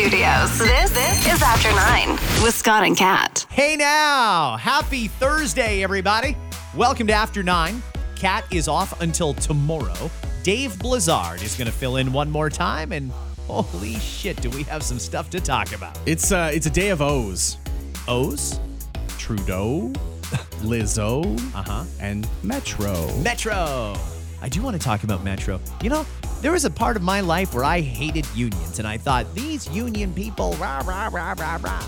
studios. This, this is After Nine with Scott and Kat. Hey now, happy Thursday, everybody. Welcome to After Nine. Kat is off until tomorrow. Dave Blezard is going to fill in one more time, and holy shit, do we have some stuff to talk about? It's uh, it's a day of O's. O's, Trudeau, Lizzo, uh huh, and Metro. Metro. I do want to talk about Metro. You know, there was a part of my life where I hated unions, and I thought these union people, rah rah rah rah rah.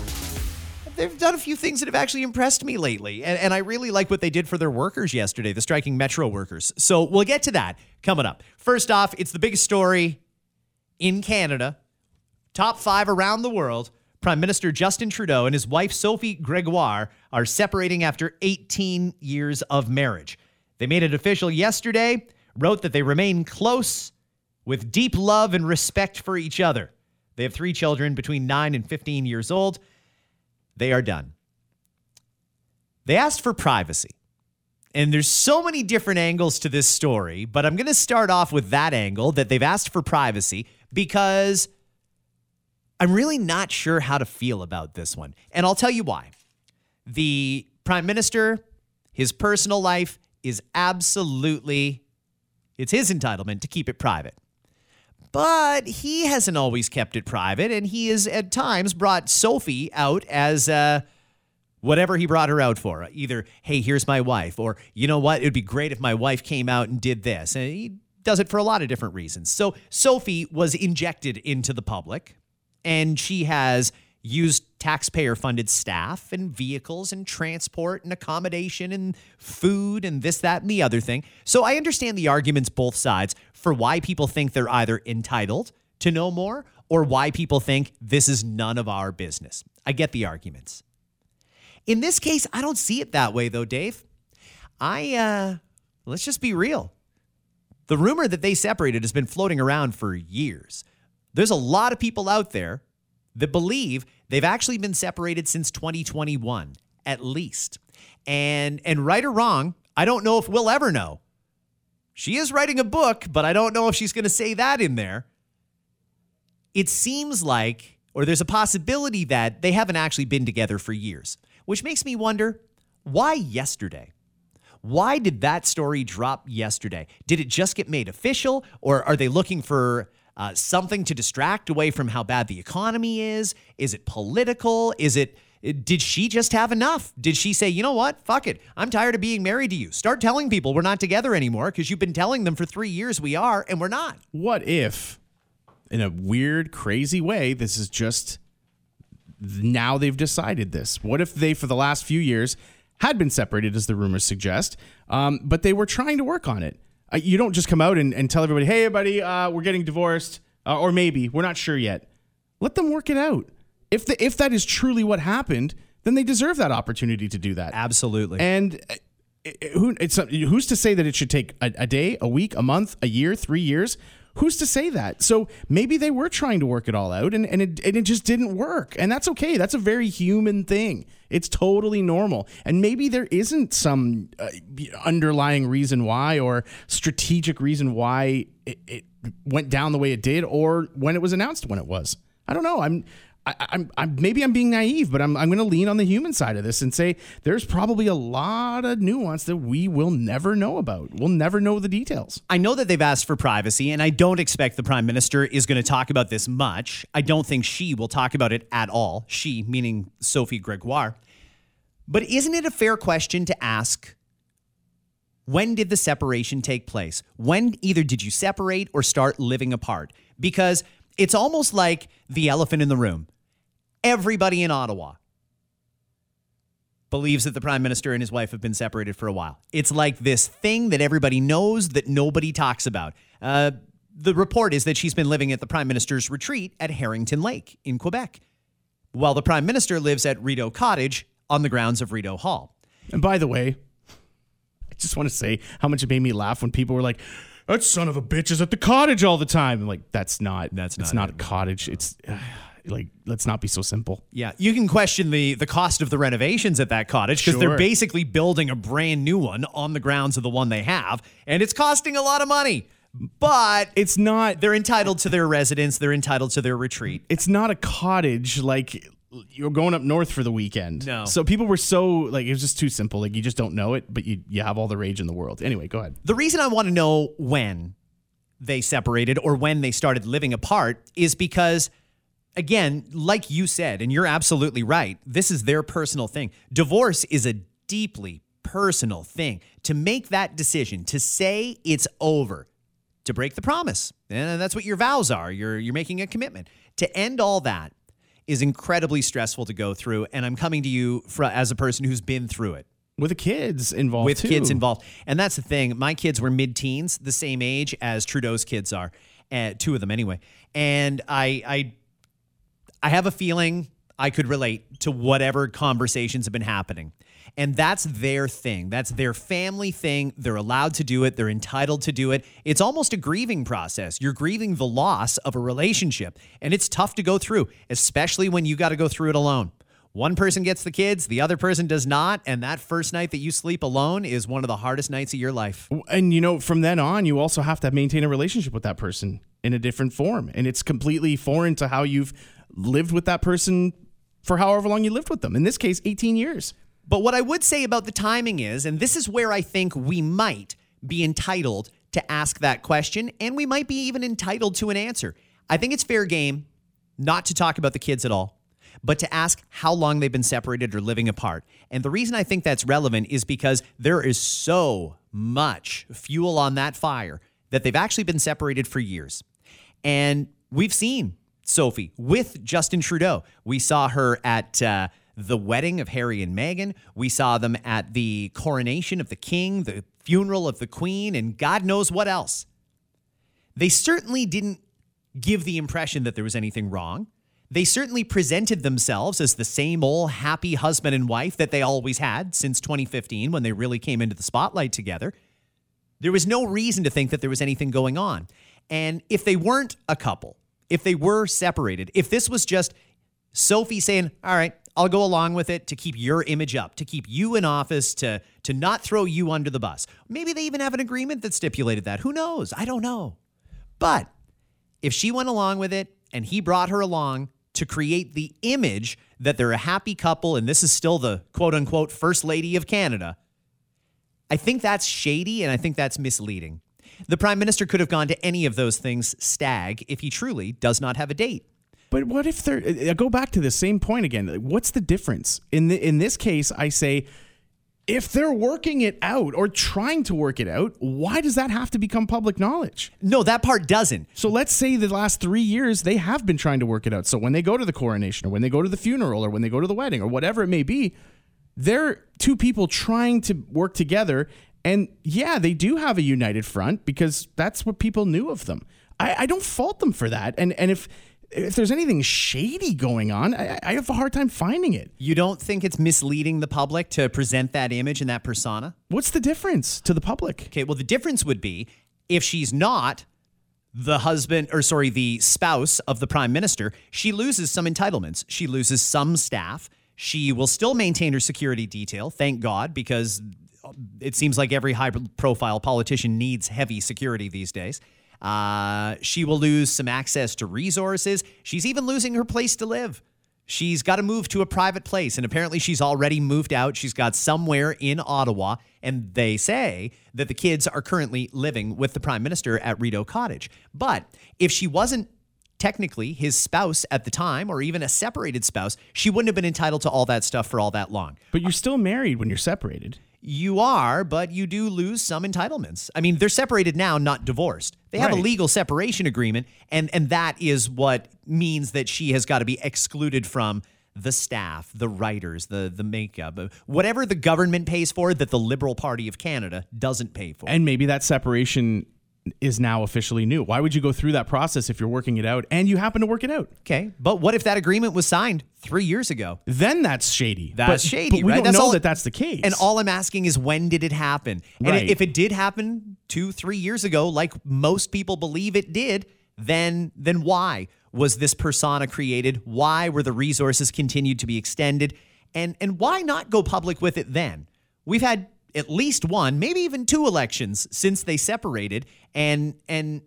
They've done a few things that have actually impressed me lately, and, and I really like what they did for their workers yesterday, the striking Metro workers. So we'll get to that coming up. First off, it's the biggest story in Canada, top five around the world. Prime Minister Justin Trudeau and his wife Sophie Gregoire are separating after 18 years of marriage. They made it official yesterday, wrote that they remain close with deep love and respect for each other. They have three children between 9 and 15 years old. They are done. They asked for privacy. And there's so many different angles to this story, but I'm going to start off with that angle that they've asked for privacy because I'm really not sure how to feel about this one. And I'll tell you why. The prime minister, his personal life is absolutely it's his entitlement to keep it private. But he hasn't always kept it private, and he has at times brought Sophie out as uh, whatever he brought her out for. Either, hey, here's my wife, or you know what, it'd be great if my wife came out and did this. And he does it for a lot of different reasons. So Sophie was injected into the public, and she has used taxpayer funded staff and vehicles and transport and accommodation and food and this, that, and the other thing. So I understand the arguments both sides for why people think they're either entitled to know more or why people think this is none of our business. I get the arguments. In this case, I don't see it that way though, Dave. I, uh, let's just be real. The rumor that they separated has been floating around for years. There's a lot of people out there that believe they've actually been separated since 2021 at least. And and right or wrong, I don't know if we'll ever know. She is writing a book, but I don't know if she's going to say that in there. It seems like or there's a possibility that they haven't actually been together for years, which makes me wonder why yesterday? Why did that story drop yesterday? Did it just get made official or are they looking for uh, something to distract away from how bad the economy is? Is it political? Is it did she just have enough? Did she say, you know what? Fuck it. I'm tired of being married to you. Start telling people we're not together anymore because you've been telling them for three years we are and we're not. What if, in a weird, crazy way, this is just now they've decided this? What if they, for the last few years, had been separated, as the rumors suggest, um, but they were trying to work on it? Uh, you don't just come out and, and tell everybody, hey, everybody, uh, we're getting divorced, uh, or maybe we're not sure yet. Let them work it out. If the, if that is truly what happened, then they deserve that opportunity to do that. Absolutely. And uh, who it's who's to say that it should take a, a, day, a week, a month, a year, three years? Who's to say that? So maybe they were trying to work it all out, and and it, and it just didn't work, and that's okay. That's a very human thing. It's totally normal, and maybe there isn't some uh, underlying reason why or strategic reason why it, it went down the way it did, or when it was announced when it was. I don't know. I'm I, I'm, I'm maybe I'm being naive, but I'm I'm going to lean on the human side of this and say there's probably a lot of nuance that we will never know about. We'll never know the details. I know that they've asked for privacy, and I don't expect the prime minister is going to talk about this much. I don't think she will talk about it at all. She, meaning Sophie Gregoire. But isn't it a fair question to ask? When did the separation take place? When either did you separate or start living apart? Because it's almost like the elephant in the room everybody in Ottawa believes that the prime minister and his wife have been separated for a while. It's like this thing that everybody knows that nobody talks about. Uh, the report is that she's been living at the prime minister's retreat at Harrington Lake in Quebec, while the prime minister lives at Rideau Cottage on the grounds of Rideau Hall. And by the way, I just want to say how much it made me laugh when people were like, "That son of a bitch is at the cottage all the time." I'm like, "That's not. That's it's not not a cottage. It's." Uh, like let's not be so simple. Yeah, you can question the the cost of the renovations at that cottage because Sure. they're basically building a brand new one on the grounds of the one they have, and it's costing a lot of money. but It's not they're entitled to their residence. They're entitled to their retreat. it's not a cottage like you're going up north for the weekend. No. So people were so like it was just too simple. Like you just don't know it, but you you have all the rage in the world. Anyway, go ahead. The reason I want to know when they separated or when they started living apart is because, again, like you said, and you're absolutely right, this is their personal thing. Divorce is a deeply personal thing. To make that decision, to say it's over, to break the promise, and that's what your vows are. You're you're making a commitment. To end all that is incredibly stressful to go through, and I'm coming to you fr- as a person who's been through it With the kids involved with too. kids involved. And that's the thing. My kids were mid-teens, the same age as Trudeau's kids are, uh, two of them anyway. And I, I, I have a feeling I could relate to whatever conversations have been happening. And that's their thing. That's their family thing. They're allowed to do it. They're entitled to do it. It's almost a grieving process. You're grieving the loss of a relationship, and it's tough to go through, especially when you got to go through it alone. One person gets the kids, the other person does not, and that first night that you sleep alone is one of the hardest nights of your life. And you know, from then on, you also have to maintain a relationship with that person in a different form, and it's completely foreign to how you've lived with that person for however long you lived with them. In this case, 18 years. But what I would say about the timing is, and this is where I think we might be entitled to ask that question, and we might be even entitled to an answer. I think it's fair game not to talk about the kids at all, but to ask how long they've been separated or living apart. And the reason I think that's relevant is because there is so much fuel on that fire that they've actually been separated for years. And we've seen Sophie with Justin Trudeau. We saw her at uh, the wedding of Harry and Meghan. We saw them at the coronation of the king, the funeral of the queen, and God knows what else. They certainly didn't give the impression that there was anything wrong. They certainly presented themselves as the same old happy husband and wife that they always had since 2015 when they really came into the spotlight together. There was no reason to think that there was anything going on. And if they weren't a couple, if they were separated, if this was just Sophie saying, "All right, I'll go along with it to keep your image up, to keep you in office, to to not throw you under the bus." Maybe they even have an agreement that stipulated that. Who knows? I don't know. But if she went along with it and he brought her along to create the image that they're a happy couple and this is still the quote unquote first lady of Canada, I think that's shady and I think that's misleading. The prime minister could have gone to any of those things stag if he truly does not have a date. But what if they're? I go back to the same point again. What's the difference in the, in this case? I say, if they're working it out or trying to work it out, why does that have to become public knowledge? No, that part doesn't. So let's say the last three years they have been trying to work it out. So when they go to the coronation or when they go to the funeral or when they go to the wedding or whatever it may be, they're two people trying to work together. And yeah, they do have a united front because that's what people knew of them. I, I don't fault them for that. And and if if there's anything shady going on, I, I have a hard time finding it. You don't think it's misleading the public to present that image and that persona? What's the difference to the public? Okay, well, the difference would be if she's not the husband, or sorry, the spouse of the prime minister, she loses some entitlements. She loses some staff. She will still maintain her security detail, thank God, because it seems like every high profile politician needs heavy security these days. Uh, she will lose some access to resources. She's even losing her place to live. She's got to move to a private place, and apparently she's already moved out. She's got somewhere in Ottawa, and they say that the kids are currently living with the prime minister at Rideau Cottage. But if she wasn't technically his spouse at the time, or even a separated spouse, she wouldn't have been entitled to all that stuff for all that long. But you're still married when you're separated. You are, but you do lose some entitlements. I mean, they're separated now, not divorced. They have a legal separation agreement, and and that is what means that she has got to be excluded from the staff, the writers, the the makeup, uh, whatever the government pays for that the Liberal Party of Canada doesn't pay for. And maybe that separation is now officially new. Why would you go through that process if you're working it out and you happen to work it out? okay, but what if that agreement was signed three years ago? Then that's shady. That's But- shady, But we right? don't That's know all- that that's the case. And all I'm asking is when did it happen? And Right. if it did happen two, three years ago, like most people believe it did, then then why was this persona created? Why were the resources continued to be extended? And and why not go public with it then? We've had at least one, maybe even two elections since they separated, and and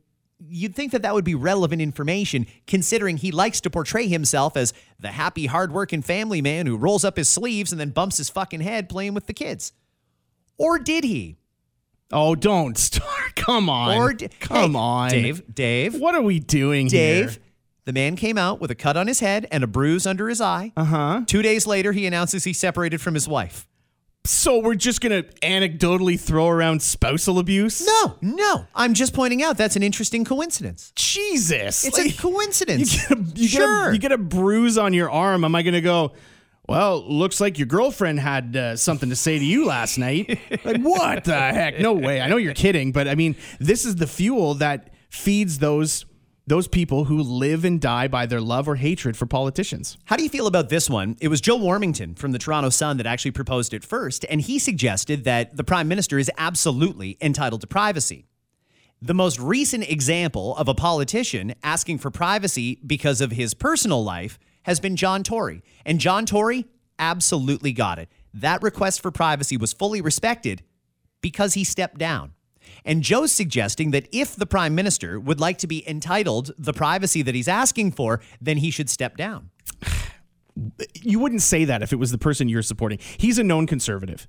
you'd think that that would be relevant information considering he likes to portray himself as the happy, hardworking family man who rolls up his sleeves and then bumps his fucking head playing with the kids. Or did he? Oh, don't start. Come on. Or di- come Hey, on. Dave, Dave, What are we doing here? Dave. here? The man came out with a cut on his head and a bruise under his eye. Uh Uh-huh. huh. Two days later, he announces he separated from his wife. So we're just going to anecdotally throw around spousal abuse? No, no. I'm just pointing out that's an interesting coincidence. Jesus. It's Like, a coincidence. You get a, you, sure. get a, you get a bruise on your arm. Am I going to go, well, looks like your girlfriend had uh, something to say to you last night? like, what the heck? No way. I know you're kidding, but I mean, this is the fuel that feeds those those people who live and die by their love or hatred for politicians. How do you feel about this one? It was Joe Warmington from the Toronto Sun that actually proposed it first, and he suggested that the prime minister is absolutely entitled to privacy. The most recent example of a politician asking for privacy because of his personal life has been John Tory. And John Tory absolutely got it. That request for privacy was fully respected because he stepped down. And Joe's suggesting that if the prime minister would like to be entitled the privacy that he's asking for, then he should step down. You wouldn't say that if it was the person you're supporting. He's a known conservative.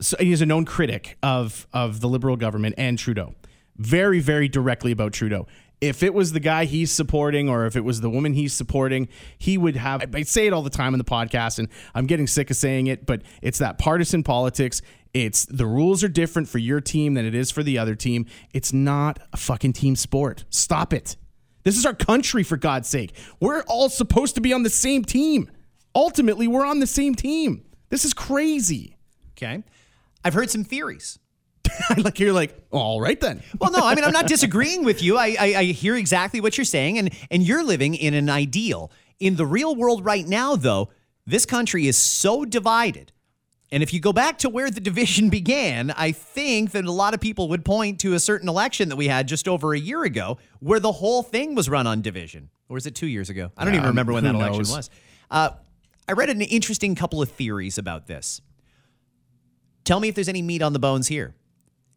So he's a known critic of of the liberal government and Trudeau. Very very directly about Trudeau. If it was the guy he's supporting or if it was the woman he's supporting, he would have I say it all the time in the podcast and I'm getting sick of saying it, but it's that partisan politics. It's the rules are different for your team than it is for the other team. It's not a fucking team sport. Stop it. This is our country, for God's sake. We're all supposed to be on the same team. Ultimately, we're on the same team. This is crazy. Okay. I've heard some theories. like you're like, all right then. Well, no, I mean, I'm not disagreeing with you. I, I, I hear exactly what you're saying, and, and you're living in an ideal. In the real world right now, though, this country is so divided. And if you go back to where the division began, I think that a lot of people would point to a certain election that we had just over a year ago where the whole thing was run on division. Or was it two years ago? I don't even Um, remember when that election knows? was. Uh, I read an interesting couple of theories about this. Tell me if there's any meat on the bones here.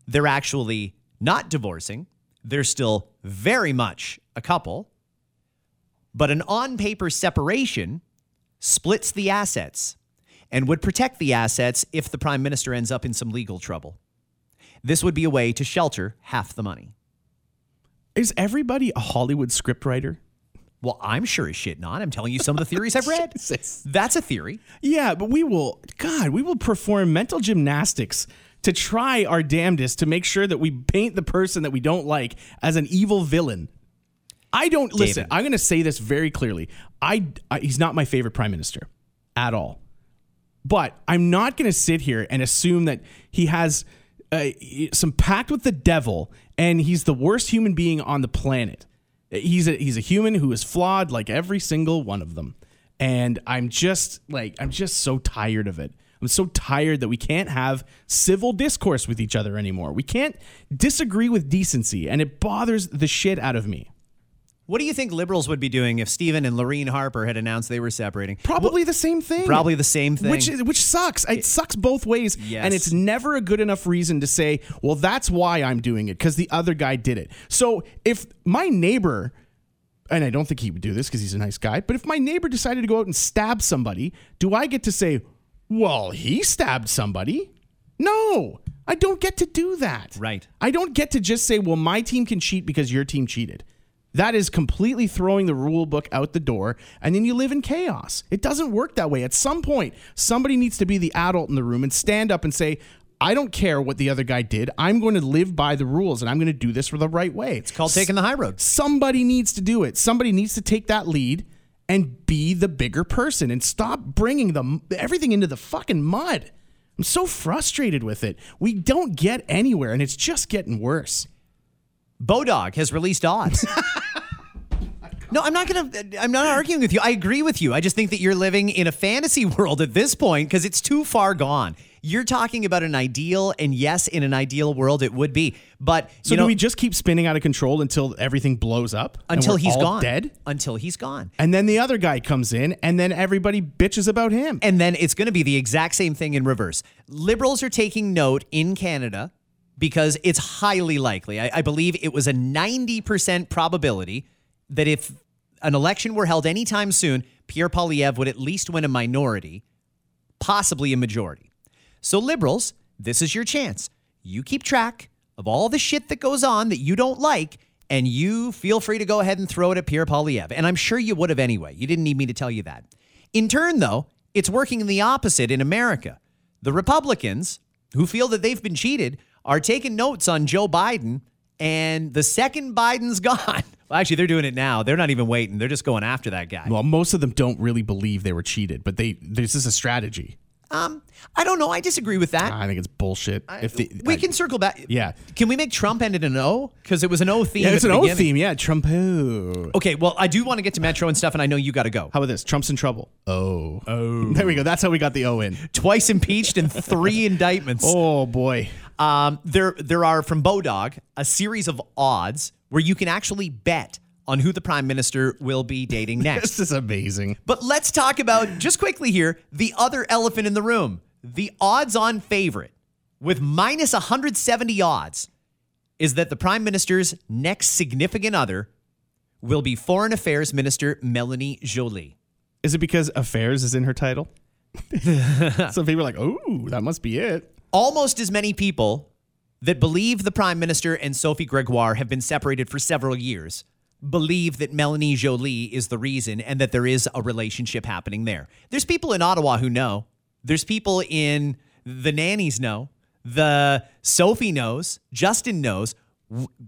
They're actually not divorcing. They're still very much a couple. But an on paper separation splits the assets and would protect the assets if the prime minister ends up in some legal trouble. This would be a way to shelter half the money. Is everybody a Hollywood scriptwriter? Well, I'm sure as shit not. I'm telling you some of the theories I've read. That's a theory. Yeah, but we will, God, we will perform mental gymnastics to try our damnedest to make sure that we paint the person that we don't like as an evil villain. I don't listen. David. I'm going to say this very clearly. I, I he's not my favorite prime minister at all. But I'm not going to sit here and assume that he has uh, some pact with the devil and he's the worst human being on the planet. He's a he's a human who is flawed like every single one of them. And I'm just like I'm just so tired of it. I'm so tired that we can't have civil discourse with each other anymore. We can't disagree with decency and it bothers the shit out of me. What do you think liberals would be doing if Stephen and Laureen Harper had announced they were separating? Probably the same thing. Probably the same thing. Which is, which sucks. It sucks both ways, Yes. and it's never a good enough reason to say, "Well, that's why I'm doing it because the other guy did it." So if my neighbor, and I don't think he would do this because he's a nice guy, but if my neighbor decided to go out and stab somebody, do I get to say, "Well, he stabbed somebody"? No, I don't get to do that. Right. I don't get to just say, "Well, my team can cheat because your team cheated." That is completely throwing the rule book out the door, and then you live in chaos. It doesn't work that way. At some point, somebody needs to be the adult in the room and stand up and say, I don't care what the other guy did. I'm going to live by the rules and I'm going to do this for the right way. It's called taking the high road. Somebody needs to do it. Somebody needs to take that lead and be the bigger person and stop bringing the everything into the fucking mud. I'm so frustrated with it. We don't get anywhere and it's just getting worse. Bodog has released odds. no, I'm not gonna. I'm not arguing with you. I agree with you. I just think that you're living in a fantasy world at this point because it's too far gone. You're talking about an ideal, and yes, in an ideal world, it would be. But So you know, do we just keep spinning out of control until everything blows up? and until we're he's all gone, dead? Until he's gone. And then the other guy comes in, and then everybody bitches about him. And then it's going to be the exact same thing in reverse. Liberals are taking note in Canada because it's highly likely. I, I believe it was a 90% probability that if an election were held anytime soon, Pierre Poilievre would at least win a minority, possibly a majority. So, liberals, this is your chance. You keep track of all the shit that goes on that you don't like, and you feel free to go ahead and throw it at Pierre Poilievre. And I'm sure you would have anyway. You didn't need me to tell you that. In turn, though, it's working the opposite in America. The Republicans, who feel that they've been cheated, are taking notes on Joe Biden. And the second Biden's gone, well, actually, they're doing it now. They're not even waiting. They're just going after that guy. well, most of them don't really believe they were cheated, but they this is a strategy. Um, I don't know. I disagree with that. I think it's bullshit. if the, we I- can circle back. Yeah. Can we make Trump end in an O? Because it was an O theme. yeah, it's an O beginning. theme. Yeah, Trump. How Okay, well, I do want to get to Metro and stuff, and I know you got to go. How about this? Trump's in trouble. Oh, oh. There we go. That's how we got the O in. Twice impeached and three indictments. Oh boy. Um, there, there are from Bodog a series of odds where you can actually bet on who the prime minister will be dating next. This is amazing. But let's talk about just quickly here the other elephant in the room. The odds on favorite with minus 170 odds is that the prime minister's next significant other will be foreign affairs minister Mélanie Joly. Is it because affairs is in her title? Some people are like, oh, that must be it. Almost as many people that believe the prime minister and Sophie Gregoire have been separated for several years believe that Mélanie Joly is the reason and that there is a relationship happening there. There's people in Ottawa who know. There's people in the nannies know. The Sophie knows. Justin knows.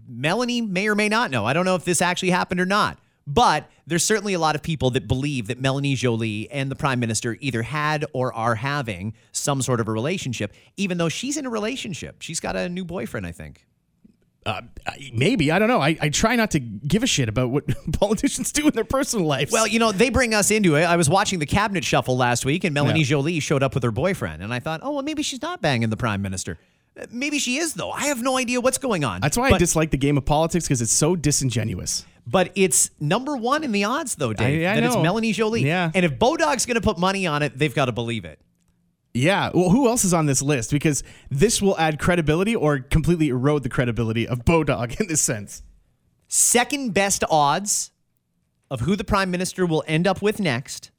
Melanie may or may not know. I don't know if this actually happened or not. But there's certainly a lot of people that believe that Mélanie Joly and the prime minister either had or are having some sort of a relationship, even though she's in a relationship. She's got a new boyfriend, I think. Uh, maybe I don't know. I, I try not to give a shit about what politicians do in their personal lives. Well, you know, they bring us into it. I was watching the cabinet shuffle last week, and Melanie Yeah. Joly showed up with her boyfriend. And I thought, oh, well, maybe she's not banging the prime minister. Uh, Maybe she is, though. I have no idea what's going on. that's why I dislike the game of politics because it's so disingenuous. But it's number one in the odds, though, Dave. I- I that it's. Mélanie Joly. Yeah. And if Bodog's going to put money on it, they've got to believe it. Yeah. Well, who else is on this list? Because this will add credibility or completely erode the credibility of Bodog in this sense. Second best odds of who the prime minister will end up with next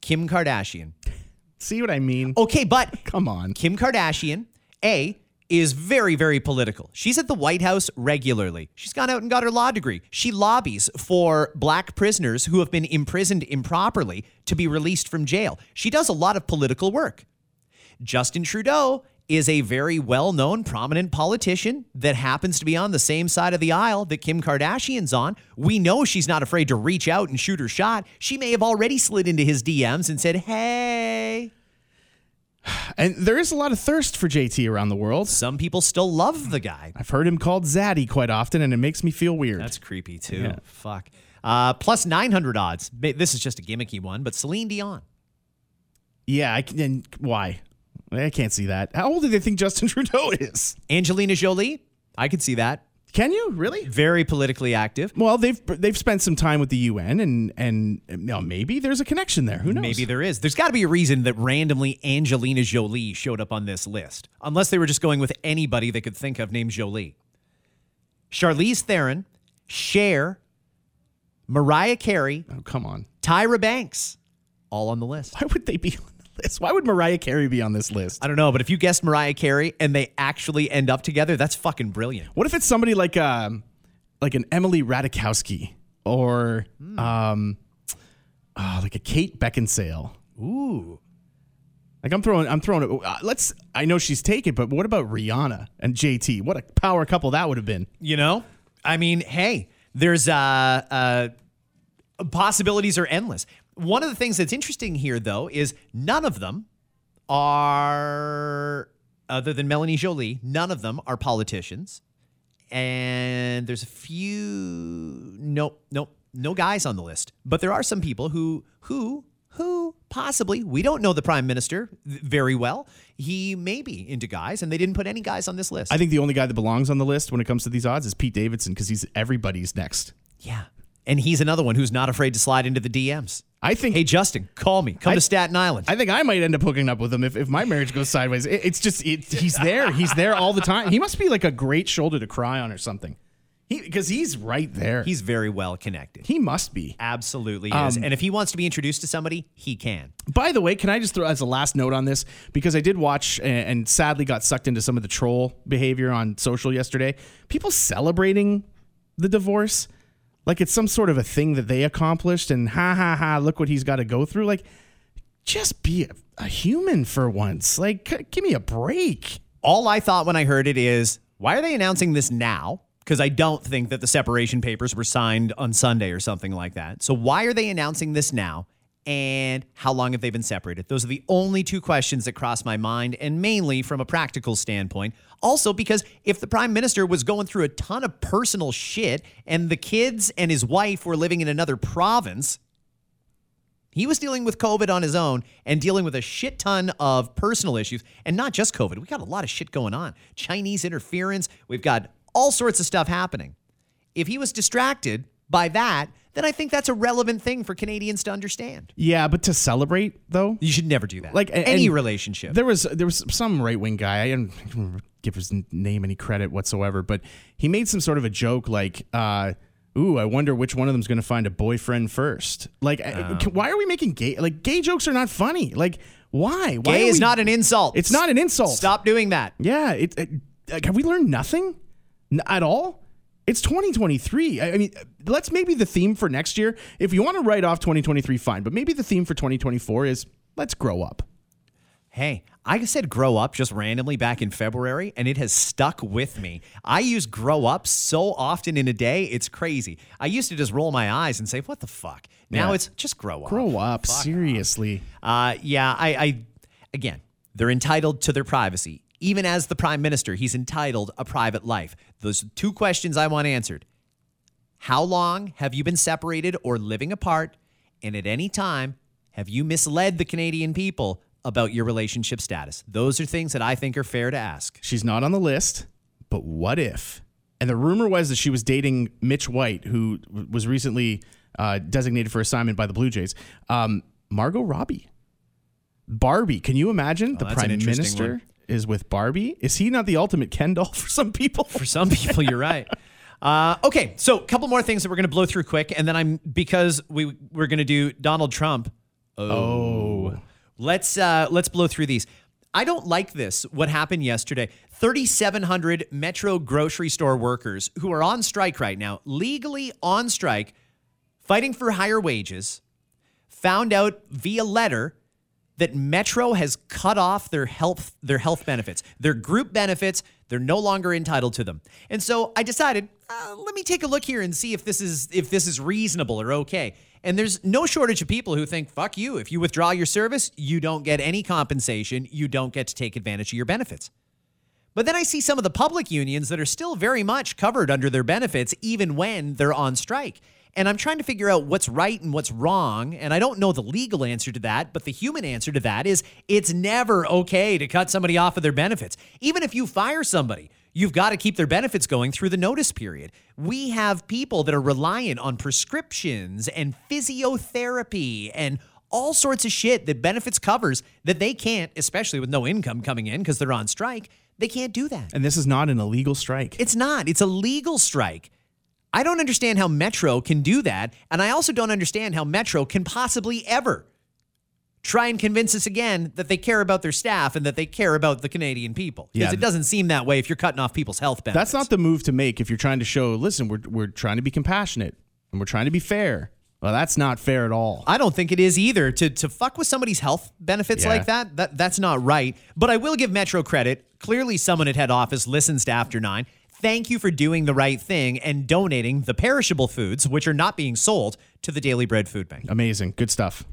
Kim Kardashian. See what I mean? Okay, but Come on. Kim Kardashian, A, is very, very political. She's at the White House regularly. She's gone out and got her law degree. She lobbies for black prisoners who have been imprisoned improperly to be released from jail. She does a lot of political work. Justin Trudeau is a very well known, prominent politician that happens to be on the same side of the aisle that Kim Kardashian's on. We know she's not afraid to reach out and shoot her shot. She may have already slid into his DMs and said, Hey. And there is a lot of thirst for JT around the world. Some people still love the guy. I've heard him called Zaddy quite often, and it makes me feel weird. That's creepy too. Fuck. Uh, plus 900 odds. This is just a gimmicky one, but Celine Dion. yeah, I can. And why? I can't see that. How old do they think Justin Trudeau is? Angelina Jolie. I could see that. Can you really? Very politically active. Well, they've they've spent some time with the UN, and and you know, maybe there's a connection there. Who knows? Maybe there is. There's got to be a reason that randomly Angelina Jolie showed up on this list, unless they were just going with anybody they could think of named Jolie. Charlize Theron, Cher, Mariah Carey, Oh, come on. Tyra Banks, all on the list. Why would they be list? Why would Mariah Carey be on this list? I don't know, but if you guessed Mariah Carey and they actually end up together, that's fucking brilliant. What if it's somebody like um like an Emily Ratajkowski or um uh, like a Kate Beckinsale? Ooh. Like I'm throwing, I'm throwing. it- Uh, let's. I know she's taken, but what about Rihanna and JT? What a power couple that would have been. You know, I mean, hey, there's uh, uh, possibilities are endless. One of the things that's interesting here, though, is none of them are, other than Mélanie Joly, none of them are politicians. And there's a few, nope, nope, no guys on the list. But there are some people who, who, who Possibly. We don't know the prime minister very well. He may be into guys, and they didn't put any guys on this list. I think the only guy that belongs on the list when it comes to these odds is Pete Davidson because he's everybody's next. yeah. And he's another one who's not afraid to slide into the DMs. I think. Hey, Justin, call me. Come I- to Staten Island. I think I might end up hooking up with him if, if my marriage goes sideways. It- it's just it, he's there. He's there all the time. He must be like a great shoulder to cry on or something. He because he's right there. he's very well connected. he must be. Absolutely is. Um, and if he wants to be introduced to somebody, he can. By the way, can I just throw as a last note on this because I did watch and, and sadly got sucked into some of the troll behavior on social yesterday. People celebrating the divorce like it's some sort of a thing that they accomplished and ha ha ha look what he's got to go through like just be a, a human for once. Like c- give me a break. All I thought when I heard it is, why are they announcing this now? Because I don't think that the separation papers were signed on Sunday or something like that. So why are they announcing this now? And how long have they been separated? Those are the only two questions that cross my mind, and mainly from a practical standpoint. Also, because if the prime minister was going through a ton of personal shit and the kids and his wife were living in another province, he was dealing with COVID on his own and dealing with a shit ton of personal issues, and not just COVID. We got a lot of shit going on Chinese interference. We've got all sorts of stuff happening. If he was distracted by that, then I think that's a relevant thing for Canadians to understand. Yeah, but to celebrate though, You should never do that. like a- any and relationship. There was there was some right wing guy. I don't give his name any credit whatsoever, but he made some sort of a joke like, uh, "Ooh, I wonder which one of them's going to find a boyfriend first. Like, Oh. why are we making gay like gay jokes are not funny? Like, why? why Gay are is we- not an insult. It's not an insult. Stop doing that. Yeah, it, it like, have we learned nothing N- at all? It's 2023. I I mean, let's maybe the theme for next year. If you want to write off 2023, fine. But maybe the theme for 2024 is let's grow up. Hey, I said grow up just randomly back in February, and it has stuck with me. I use grow up so often in a day, it's crazy. I used to just roll my eyes and say, what the fuck? Now Yeah. it's just grow up. Grow up, seriously. Uh, yeah, I, I, again, they're entitled to their privacy. Even as the prime minister, he's entitled a private life. Those two questions I want answered. How long have you been separated or living apart? And at any time, have you misled the Canadian people about your relationship status? Those are things that I think are fair to ask. She's not on the list, but what if? And the rumor was that she was dating Mitch White, who was recently uh, designated for assignment by the Blue Jays. Um, Margot Robbie. Barbie. Can you imagine the Oh, an prime minister one. Is with Barbie? Is he not the ultimate Ken doll for some people? For some people, you're right. Uh, okay, so a couple more things that we're going to blow through quick, and then I'm because we we're going to do Donald Trump. Oh, let's uh, let's blow through these. I don't like this. What happened yesterday? 3,700 Metro grocery store workers who are on strike right now, legally on strike, fighting for higher wages, found out via letter that Metro has cut off their health their health benefits, their group benefits. They're no longer entitled to them. And so I decided, uh, let me take a look here and see if this is if this is reasonable or okay. And there's no shortage of people who think, fuck you. If you withdraw your service, you don't get any compensation. You don't get to take advantage of your benefits. But then I see some of the public unions that are still very much covered under their benefits, even when they're on strike. And I'm trying to figure out what's right and what's wrong. And I don't know the legal answer to that, but the human answer to that is it's never okay to cut somebody off of their benefits. Even if you fire somebody, you've got to keep their benefits going through the notice period. We have people that are reliant on prescriptions and physiotherapy and all sorts of shit that benefits covers that they can't, especially with no income coming in because they're on strike. They can't do that. And this is not an illegal strike. It's not. It's a legal strike. I don't understand how Metro can do that. And I also don't understand how Metro can possibly ever try and convince us again that they care about their staff and that they care about the Canadian people. Because Yeah. it doesn't seem that way if you're cutting off people's health benefits. That's not the move to make if you're trying to show, listen, we're, we're trying to be compassionate and we're trying to be fair. Well, that's not fair at all. I don't think it is either to to fuck with somebody's health benefits Yeah. like that. That that's not right. But I will give Metro credit. Clearly, someone at head office listens to After Nine. Thank you for doing the right thing and donating the perishable foods, which are not being sold, to the Daily Bread Food Bank. Amazing. Good stuff.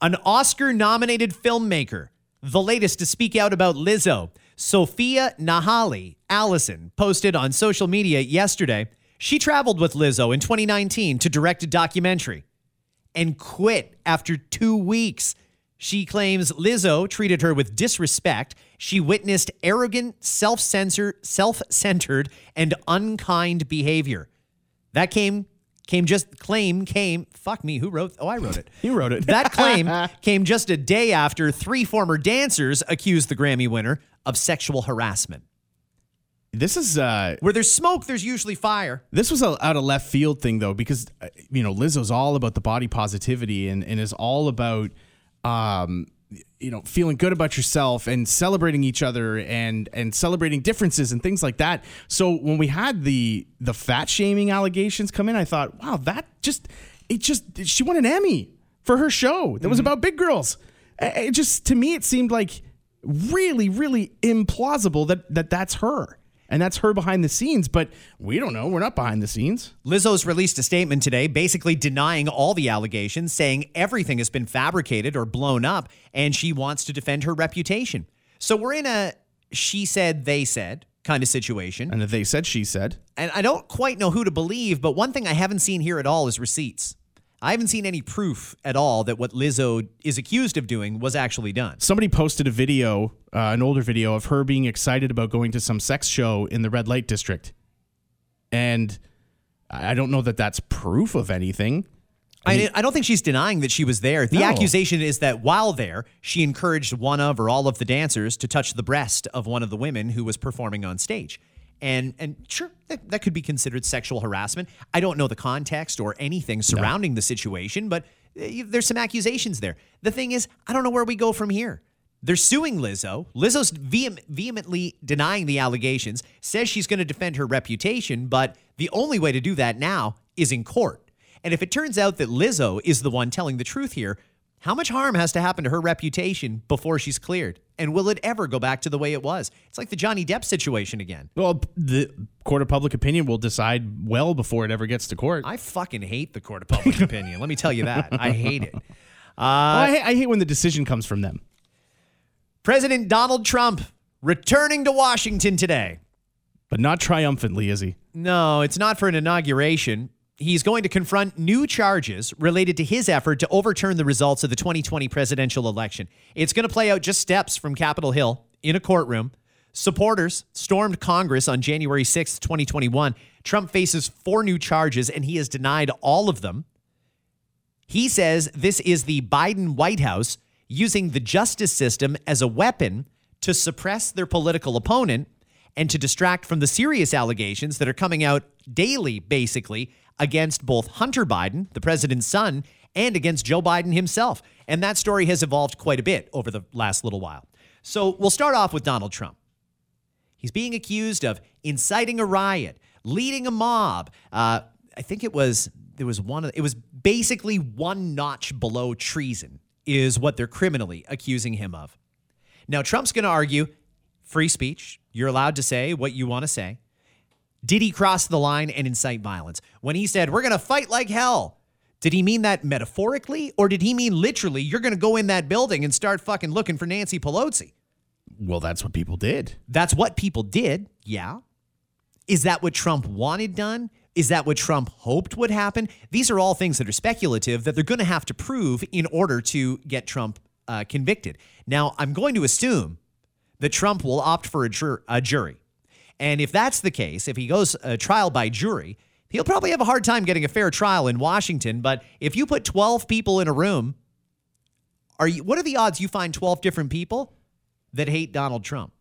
An Oscar nominated filmmaker, the latest to speak out about Lizzo, Sophia Nahli Allison, posted on social media yesterday. She traveled with Lizzo in 2019 to direct a documentary and quit after two weeks She claims Lizzo treated her with disrespect. She witnessed arrogant, self-censor, self-centered, and unkind behavior. That came came just claim came fuck me who wrote oh I wrote it. You wrote it. that claim came just a day after three former dancers accused the Grammy winner of sexual harassment. This is uh Where there's smoke, there's usually fire. This was a out of left field thing though, because uh, you know Lizzo's all about the body positivity and, and is all about um, you know feeling good about yourself and celebrating each other and and celebrating differences and things like that. So when we had the the fat shaming allegations come in, I thought, wow, that just it just she won an Emmy for her show that was mm-hmm. about big girls. It just to me it seemed like really really implausible that that that's her. And that's her behind the scenes, but we don't know. We're not behind the scenes. Lizzo's released a statement today basically denying all the allegations, saying everything has been fabricated or blown up, and she wants to defend her reputation. So we're in a she said, they said kind of situation. And they said, she said. And I don't quite know who to believe, but one thing I haven't seen here at all is receipts. I haven't seen any proof at all that what Lizzo is accused of doing was actually done. Somebody posted a video, uh, an older video of her being excited about going to some sex show in the red light district. And I don't know that that's proof of anything. I, I don't think she's denying that she was there. The No. accusation is that while there, she encouraged one of or all of the dancers to touch the breast of one of the women who was performing on stage. And and sure, that, that could be considered sexual harassment. I don't know the context or anything surrounding the situation, but uh, there's some accusations there. The thing is, I don't know where we go from here. They're suing Lizzo. Lizzo's vehem- vehemently denying the allegations, says she's going to defend her reputation, but the only way to do that now is in court. And if it turns out that Lizzo is the one telling the truth here, how much harm has to happen to her reputation before she's cleared? And will it ever go back to the way it was? It's like the Johnny Depp situation again. Well, the court of public opinion will decide well before it ever gets to court. I fucking hate the court of public opinion. Let me tell you that. I hate it. Well, I, uh, I hate when the decision comes from them. President Donald Trump returning to Washington today. But not triumphantly, is he? No, it's not for an inauguration. He's going to confront new charges related to his effort to overturn the results of the 2020 presidential election. It's going to play out just steps from Capitol Hill in a courtroom. Supporters stormed Congress on January 6th, 2021. Trump faces four new charges and he has denied all of them. He says this is the Biden White House using the justice system as a weapon to suppress their political opponent and to distract from the serious allegations that are coming out daily, basically, against both Hunter Biden, the president's son, and against Joe Biden himself. And that story has evolved quite a bit over the last little while. So we'll start off with Donald Trump. He's being accused of inciting a riot, leading a mob. Uh, I think it was there was one. It was basically one notch below treason is what they're criminally accusing him of. Now Trump's going to argue free speech. You're allowed to say what you want to say. Did he cross the line and incite violence? When he said, We're going to fight like hell, did he mean that metaphorically or did he mean literally, you're going to go in that building and start fucking looking for Nancy Pelosi? Well, that's what people did. That's what people did. Yeah. Is that what Trump wanted done? Is that what Trump hoped would happen? These are all things that are speculative that they're going to have to prove in order to get Trump uh, convicted. Now, I'm going to assume that Trump will opt for a, jur- a jury. And if that's the case, if he goes a trial by jury, he'll probably have a hard time getting a fair trial in Washington. But if you put 12 people in a room, are you, what are the odds you find 12 different people that hate Donald Trump?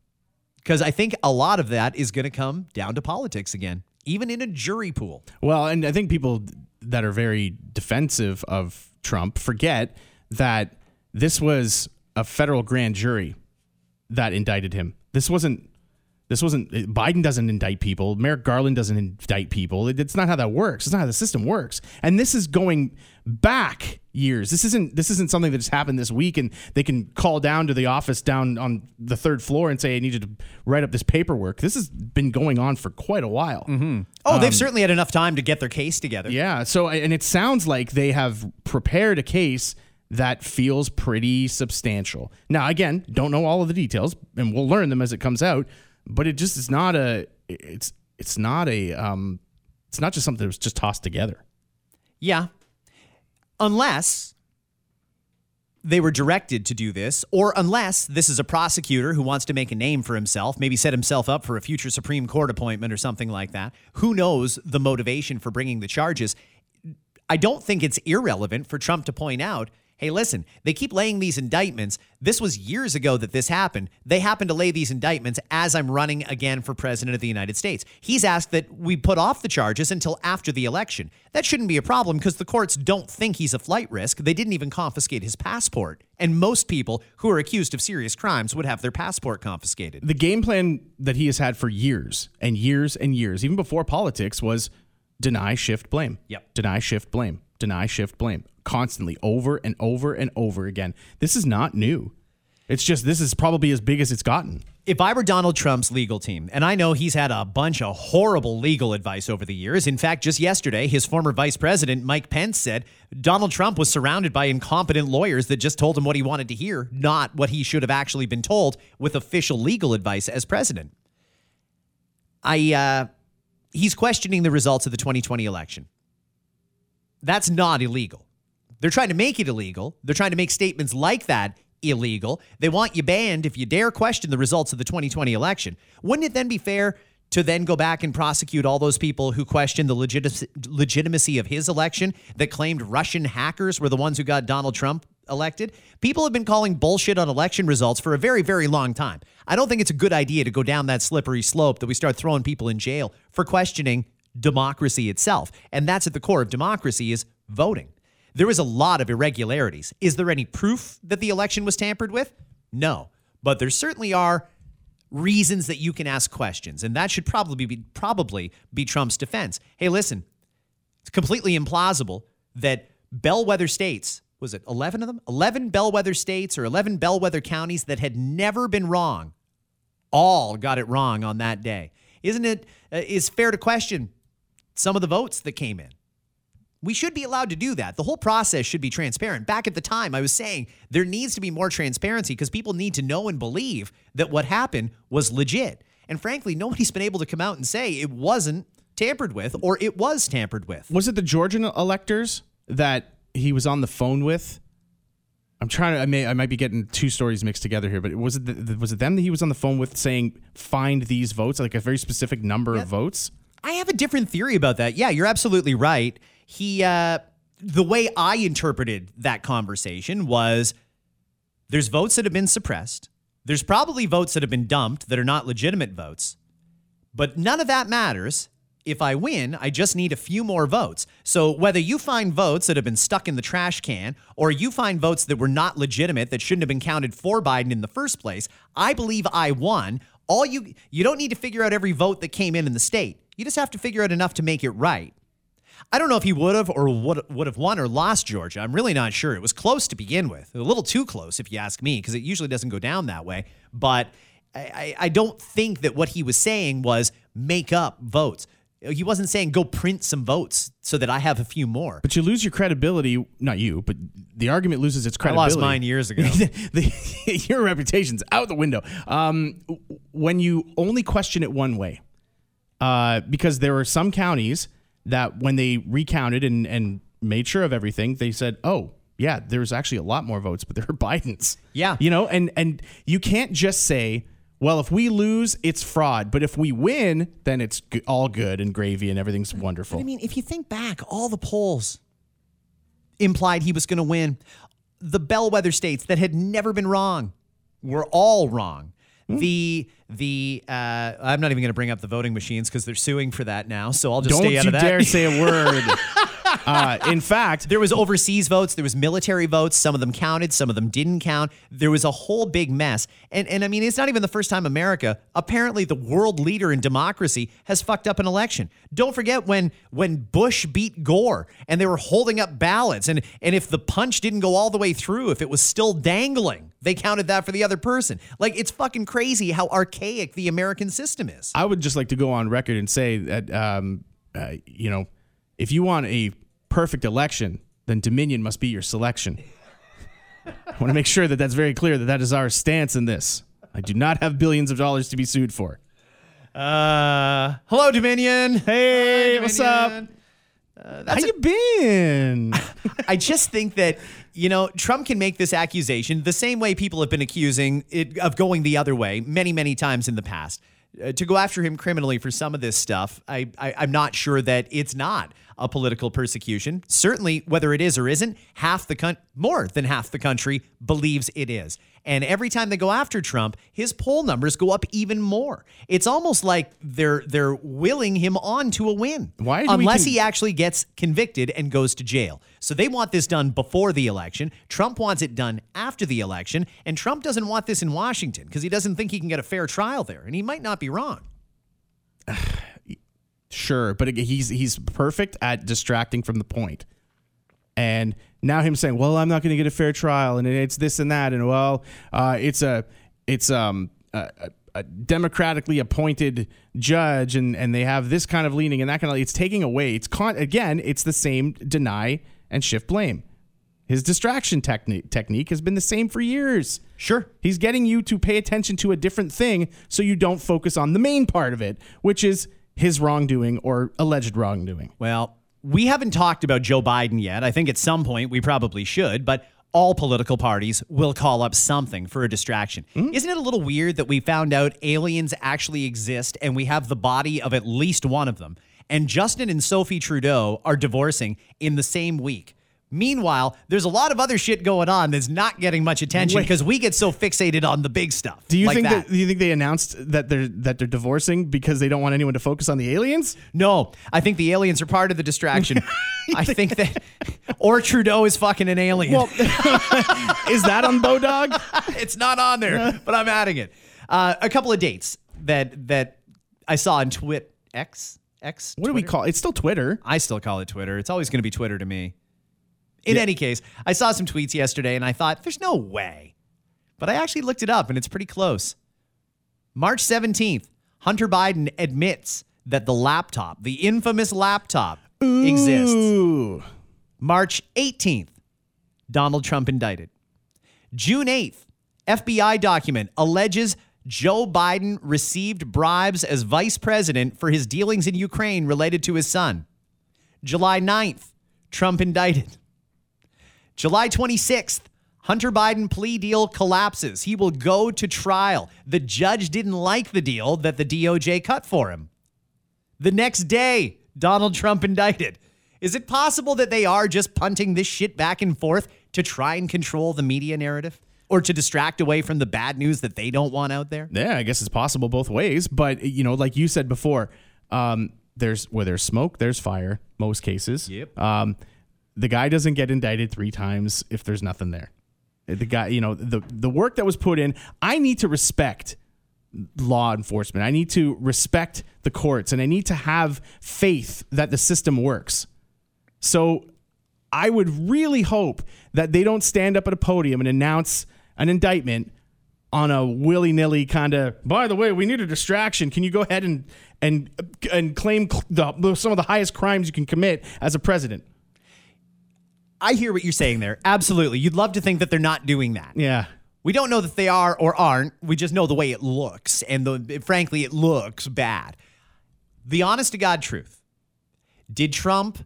Because I think a lot of that is going to come down to politics again, even in a jury pool. Well, and I think people that are very defensive of Trump forget that this was a federal grand jury that indicted him. This wasn't this wasn't Biden doesn't indict people. Merrick Garland doesn't indict people. It- It's not how that works. It's not how the system works. And this is going back years. This isn't this isn't something that just happened this week and they can call down to the office down on the third floor and say I need you to write up this paperwork. This has been going on for quite a while. Mm-hmm. Oh, they've um, certainly had enough time to get their case together. Yeah. So, and it sounds like they have prepared a case that feels pretty substantial. Now, again, don't know all of the details, and we'll learn them as it comes out. But it just is not a. It's it's not a. Um, it's not just something that was just tossed together. Yeah. Unless they were directed to do this, or unless this is a prosecutor who wants to make a name for himself, maybe set himself up for a future Supreme Court appointment or something like that. Who knows the motivation for bringing the charges? I don't think it's irrelevant for Trump to point out hey, listen, they keep laying these indictments. This was years ago that this happened. They happen to lay these indictments as I'm running again for president of the United States. He's asked that we put off the charges until after the election. That shouldn't be a problem because the courts don't think he's a flight risk. They didn't even confiscate his passport. And most people who are accused of serious crimes would have their passport confiscated. The game plan that he has had for years and years and years, even before politics, was deny, shift, blame. Yep. Deny, shift, blame. Deny, shift, blame constantly over and over and over again. This is not new. It's just this is probably as big as it's gotten. If I were Donald Trump's legal team, and I know he's had a bunch of horrible legal advice over the years. In fact, just yesterday, his former vice president, Mike Pence, said Donald Trump was surrounded by incompetent lawyers that just told him what he wanted to hear, not what he should have actually been told with official legal advice as president. I, uh, he's questioning the results of the 2020 election. That's not illegal. They're trying to make it illegal. They're trying to make statements like that illegal. They want you banned if you dare question the results of the 2020 election. Wouldn't it then be fair to then go back and prosecute all those people who questioned the legit- legitimacy of his election that claimed Russian hackers were the ones who got Donald Trump elected? People have been calling bullshit on election results for a very, very long time. I don't think it's a good idea to go down that slippery slope that we start throwing people in jail for questioning democracy itself. And that's at the core of democracy is voting. There was a lot of irregularities. Is there any proof that the election was tampered with? No. But there certainly are reasons that you can ask questions, and that should probably be probably be Trump's defense. Hey, listen, it's completely implausible that bellwether states was it 11 of them 11 bellwether states or 11 bellwether counties that had never been wrong all got it wrong on that day isn't it uh, is fair to question some of the votes that came in we should be allowed to do that. The whole process should be transparent. Back at the time, I was saying there needs to be more transparency because people need to know and believe that what happened was legit. And frankly, nobody's been able to come out and say it wasn't tampered with or it was tampered with. Was it the Georgian electors that he was on the phone with? I'm trying to. I may. I might be getting two stories mixed together here, but was it the, was it them that he was on the phone with saying find these votes, like a very specific number of votes? I have a different theory about that. Yeah, you're absolutely right he uh, the way I interpreted that conversation was there's votes that have been suppressed. There's probably votes that have been dumped that are not legitimate votes. But none of that matters. If I win, I just need a few more votes. So whether you find votes that have been stuck in the trash can or you find votes that were not legitimate that shouldn't have been counted for Biden in the first place, I believe I won. All you you don't need to figure out every vote that came in in the state. You just have to figure out enough to make it right. I don't know if he would have or would would have won or lost Georgia. I'm really not sure. It was close to begin with, a little too close, if you ask me, because it usually doesn't go down that way. But I, I don't think that what he was saying was make up votes. He wasn't saying go print some votes so that I have a few more. But you lose your credibility. Not you, but the argument loses its credibility. I lost mine years ago. the, your reputation's out the window. Um, when you only question it one way, uh, because there are some counties that when they recounted and, and made sure of everything, they said, oh, yeah, there's actually a lot more votes, but they're Biden's. Yeah. You know, and and you can't just say, well, if we lose, it's fraud, but if we win, then it's all good and gravy and everything's wonderful. But I mean, if you think back, all the polls implied he was going to win. The bellwether states that had never been wrong were all wrong. Mm. The the uh, I'm not even going to bring up the voting machines because they're suing for that now. So I'll just Don't stay out you of that. dare say a word. Uh, in fact, there was overseas votes, there was military votes. Some of them counted, some of them didn't count. There was a whole big mess. And and I mean, it's not even the first time America, apparently the world leader in democracy, has fucked up an election. Don't forget when when Bush beat Gore and they were holding up ballots, and and if the punch didn't go all the way through, if it was still dangling, they counted that for the other person. Like it's fucking crazy how archaic the American system is. I would just like to go on record and say that um, uh, you know if you want a perfect election, then Dominion must be your selection. I want to make sure that that's very clear that that is our stance in this. I do not have billions of dollars to be sued for. Uh, hello, Dominion. Hey, Hi, what's up? How you been? I just think that you know Trump can make this accusation the same way people have been accusing it of going the other way many, many times in the past. Uh, to go after him criminally for some of this stuff, I, I I'm not sure that it's not a political persecution. Certainly, whether it is or isn't, half the coun- more than half the country believes it is. And every time they go after Trump, his poll numbers go up even more. It's almost like they're they're willing him on to a win. Why Unless con- he actually gets convicted and goes to jail. So they want this done before the election. Trump wants it done after the election, and Trump doesn't want this in Washington because he doesn't think he can get a fair trial there, and he might not be wrong. Sure, but he's he's perfect at distracting from the point. And now him saying, "Well, I'm not going to get a fair trial, and it's this and that, and well, uh, it's a it's um a, a- democratically appointed judge, and and they have this kind of leaning and that kind of. It's taking away. It's con- again, it's the same deny and shift blame. His distraction technique technique has been the same for years. Sure. He's getting you to pay attention to a different thing so you don't focus on the main part of it, which is his wrongdoing or alleged wrongdoing. Well, we haven't talked about Joe Biden yet. I think at some point we probably should, but all political parties will call up something for a distraction. Hmm? Isn't it a little weird that we found out aliens actually exist and we have the body of at least one of them? And Justin and Sophie Trudeau are divorcing in the same week. Meanwhile, there's a lot of other shit going on that's not getting much attention because we get so fixated on the big stuff. Do you like think that? that? do you think they announced that they're that they're divorcing because they don't want anyone to focus on the aliens? No, I think the aliens are part of the distraction. I think that, or Trudeau is fucking an alien. Well, is that on Bodog? it's not on there, but I'm adding it. Uh, a couple of dates that that I saw on Twit X X. What do we Twitter? call? It's still Twitter. I still call it Twitter. It's always going to be Twitter to me. In any case, I saw some tweets yesterday and I thought, there's no way. But I actually looked it up and it's pretty close. March 17th, Hunter Biden admits that the laptop, the infamous laptop, exists. March 18th, Donald Trump indicted. June 8th, FBI document alleges Joe Biden received bribes as vice president for his dealings in Ukraine related to his son. July 9th, Trump indicted. July 26th, Hunter Biden plea deal collapses. He will go to trial. The judge didn't like the deal that the DOJ cut for him. The next day, Donald Trump indicted. Is it possible that they are just punting this shit back and forth to try and control the media narrative or to distract away from the bad news that they don't want out there? Yeah, I guess it's possible both ways. But you know, like you said before, um, there's where there's smoke, there's fire. Most cases. Yep. Um, the guy doesn't get indicted three times if there's nothing there. The guy, you know, the the work that was put in. I need to respect law enforcement. I need to respect the courts, and I need to have faith that the system works. So I would really hope that they don't stand up at a podium and announce an indictment on a willy nilly kind of. By the way, we need a distraction. Can you go ahead and and and claim the, some of the highest crimes you can commit as a president? I hear what you're saying there. Absolutely. You'd love to think that they're not doing that. Yeah. We don't know that they are or aren't. We just know the way it looks. And the, frankly, it looks bad. The honest to God truth did Trump,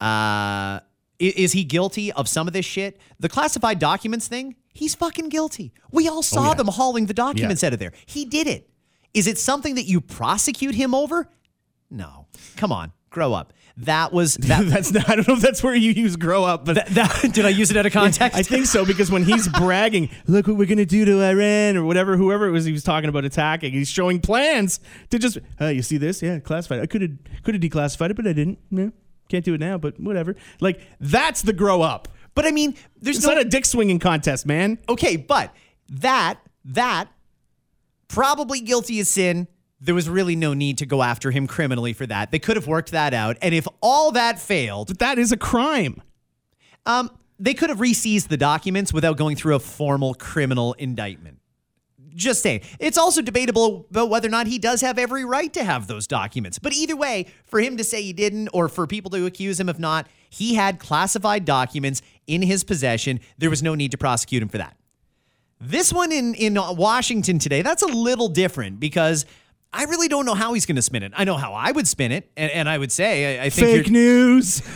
uh, is he guilty of some of this shit? The classified documents thing, he's fucking guilty. We all saw yeah. them hauling the documents out of there. He did it. Is it something that you prosecute him over? No. Come on, grow up. That was that. that's not, I don't know if that's where you use grow up, but that did I use it out of context? I think so because when he's bragging, look what we're gonna do to Iran or whatever, whoever it was he was talking about attacking, he's showing plans to just, oh, you see this? Yeah, classified. I could have could have declassified it, but I didn't. No, can't do it now, but whatever. Like that's the grow up. But I mean, there's It's no not a dick swinging contest, man. okay, but that that probably guilty as sin. There was really no need to go after him criminally for that. They could have worked that out. And if all that failed, But that is a crime. um, they could have re-seized the documents without going through a formal criminal indictment. Just saying. It's also debatable about whether or not he does have every right to have those documents. But either way, for him to say he didn't, or for people to accuse him of not, he had classified documents in his possession. There was no need to prosecute him for that. This one in, in Washington today, that's a little different because I really don't know how he's going to spin it. I know how I would spin it, and, and I would say I, I think Fake news.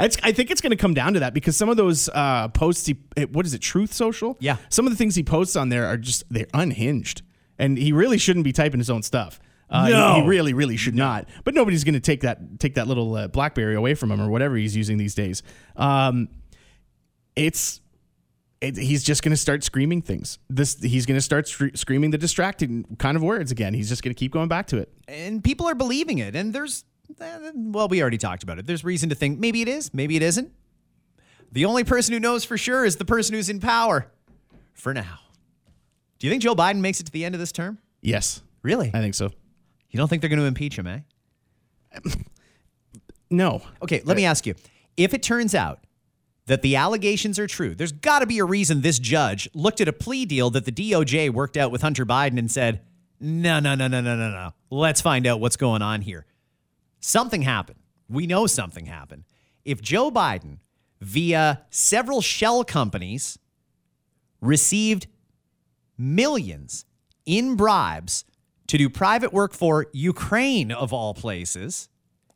It's, I think it's going to come down to that because some of those uh, posts, he, eh, what is it, Truth Social? Yeah. Some of the things he posts on there are just, they're unhinged. And he really shouldn't be typing his own stuff. Uh, he- No. he, really, really should not. But nobody's going to take that take that little uh, BlackBerry away from him or whatever he's using these days. Um, it's it, he's just going to start screaming things. This he's going to start scre- screaming the distracting kind of words again. He's just going to keep going back to it. and people are believing it. And there's, eh, well, we already talked about it. There's reason to think maybe it is, maybe it isn't. The only person who knows for sure is the person who's in power for now. Do you think Joe Biden makes it to the end of this term? Yes, Really? I think so. You don't think they're going to impeach him, eh? No, Okay, let me ask you. If it turns out that the allegations are true, there's got to be a reason this judge looked at a plea deal that the DOJ worked out with Hunter Biden and said, no, no, no, no, no, no, no. Let's find out what's going on here. Something happened. We know something happened. If Joe Biden, via several shell companies, received millions in bribes to do private work for Ukraine, of all places,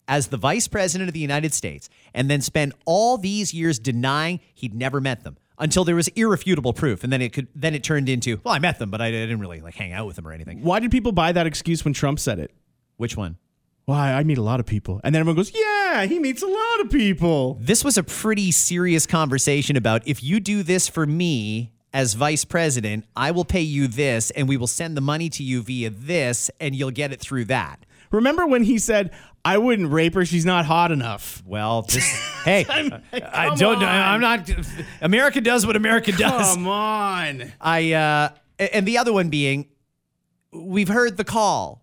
as the vice president of the United States, and then spend all these years denying he'd never met them until there was irrefutable proof, and then it could then it turned into well, I met them, but I didn't really like hang out with them or anything. Why did people buy that excuse when Trump said it? Which one? Why I meet a lot of people, and then everyone goes, "Yeah, he meets a lot of people." This was a pretty serious conversation about if you do this for me as vice president, I will pay you this, and we will send the money to you via this, and you'll get it through that. Remember when he said, "I wouldn't rape her; she's not hot enough." Well, this, hey, I come don't know. I'm not. America does what America does. Come on. I uh, and the other one being, we've heard the call.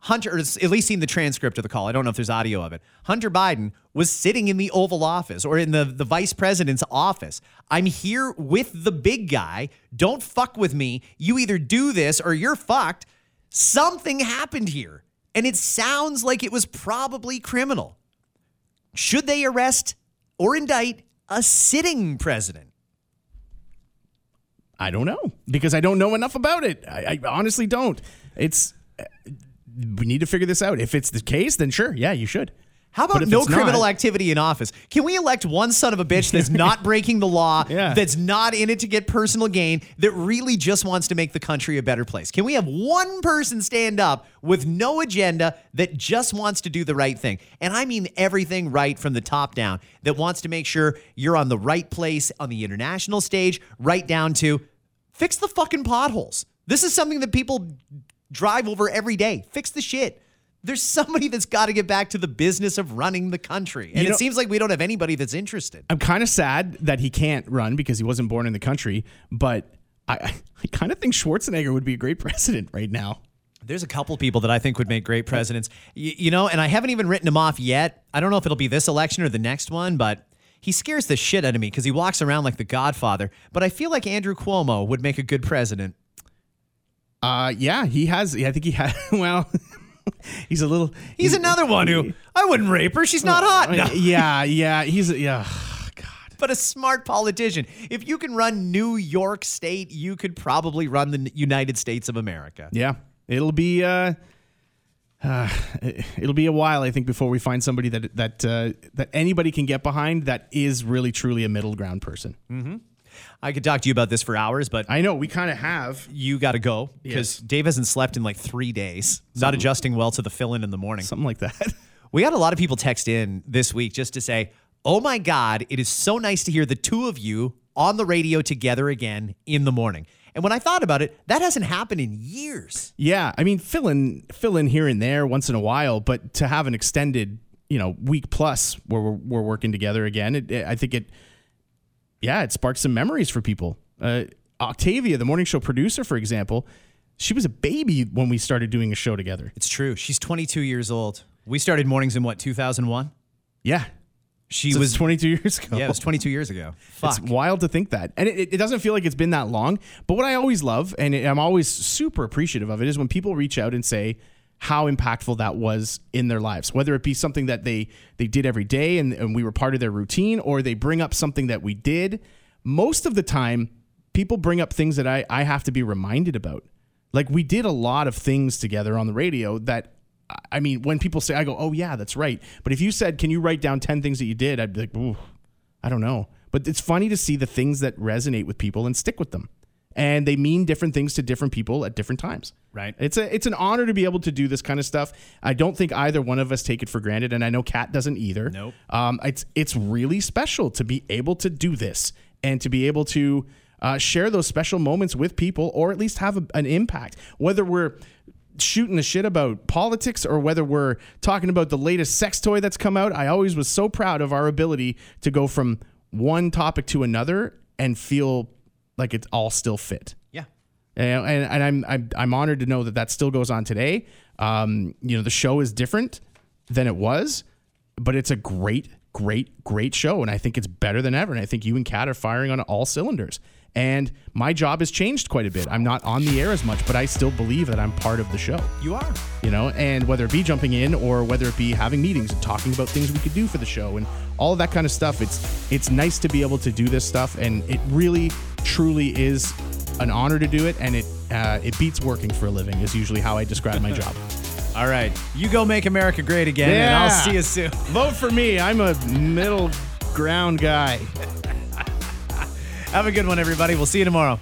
Hunter, or at least seen the transcript of the call. I don't know if there's audio of it. Hunter Biden was sitting in the Oval Office or in the, the vice president's office. I'm here with the big guy. Don't fuck with me. You either do this or you're fucked. Something happened here. And it sounds like it was probably criminal. Should they arrest or indict a sitting president? I don't know because I don't know enough about it. I, I honestly don't. It's we need to figure this out. If it's the case, then sure, yeah, you should. How about no it's not- criminal activity in office? Can we elect one son of a bitch that's not breaking the law, Yeah. that's not in it to get personal gain, that really just wants to make the country a better place? Can we have one person stand up with no agenda that just wants to do the right thing? And I mean everything right from the top down, that wants to make sure you're on the right place on the international stage, right down to fix the fucking potholes. This is something that people drive over every day. Fix the shit. There's somebody that's got to get back to the business of running the country. And You it seems like we don't have anybody that's interested. I'm kind of sad that he can't run because he wasn't born in the country, but I, I kind of think Schwarzenegger would be a great president right now. There's a couple people that I think would make great presidents. Y- you know, and I haven't even written him off yet. I don't know if it'll be this election or the next one, but he scares the shit out of me because he walks around like the Godfather. But I feel like Andrew Cuomo would make a good president. Uh, yeah, he has. I think he had. Well, he's a little. He's another one who I wouldn't rape her. She's not hot. No. Yeah, yeah. He's yeah. God. But a smart politician. If you can run New York State, you could probably run the United States of America. Yeah, it'll be uh, uh, it'll be a while, I think, before we find somebody that that uh, that anybody can get behind that is really truly a middle ground person. I could talk to you about this for hours, but I know we kind of have you got to go because Yes. Dave hasn't slept in like three days, not adjusting well to the fill in in the morning. something like that. We had a lot of people text in this week just to say, Oh my God, it is so nice to hear the two of you on the radio together again in the morning. And when I thought about it, that hasn't happened in years. yeah, I mean, fill in fill in here and there once in a while, but to have an extended, you know, week plus where we're, we're working together again, it, it- I think it, yeah, it sparks some memories for people. Uh, Octavia, the morning show producer, for example, she was a baby when we started doing a show together. It's true. She's 22 years old. We started mornings in what, 2001? Yeah, She So was 22 years ago. Yeah, it was 22 years ago. Fuck. It's wild to think that. And it, it doesn't feel like it's been that long. But what I always love, and I'm always super appreciative of it, is when people reach out and say how impactful that was in their lives, whether it be something that they, they did every day and, and we were part of their routine, or they bring up something that we did. Most of the time, people bring up things that I, I have to be reminded about. Like we did a lot of things together on the radio that I mean, when people say I go, "Oh yeah, that's right." But if you said, "Can you write down 10 things that you did?" I'd be like, "Ooh, I don't know." But it's funny to see the things that resonate with people and stick with them. And they mean different things to different people at different times. Right. It's a it's an honor to be able to do this kind of stuff. I don't think either one of us take it for granted, and I know Kat doesn't either. Nope. Um, it's it's really special to be able to do this and to be able to uh, share those special moments with people, or at least have a, an impact. Whether we're shooting the shit about politics or whether we're talking about the latest sex toy that's come out, I always was so proud of our ability to go from one topic to another and feel like it's all still fit. Yeah. And, and, and I'm, I'm I'm honored to know that that still goes on today. Um, you know, the show is different than it was, but it's a great, great, great show, and I think it's better than ever. And I think you and Kat are firing on all cylinders. And my job has changed quite a bit. I'm not on the air as much, but I still believe that I'm part of the show. You are. You know, and whether it be jumping in or whether it be having meetings and talking about things we could do for the show and all of that kind of stuff, it's it's nice to be able to do this stuff, and it really, truly is an honor to do it, and it uh, it beats working for a living is usually how I describe my job. All right. You go make America great again, and I'll see you soon. Vote for me. I'm a middle ground guy. Have a good one, everybody. We'll see you tomorrow.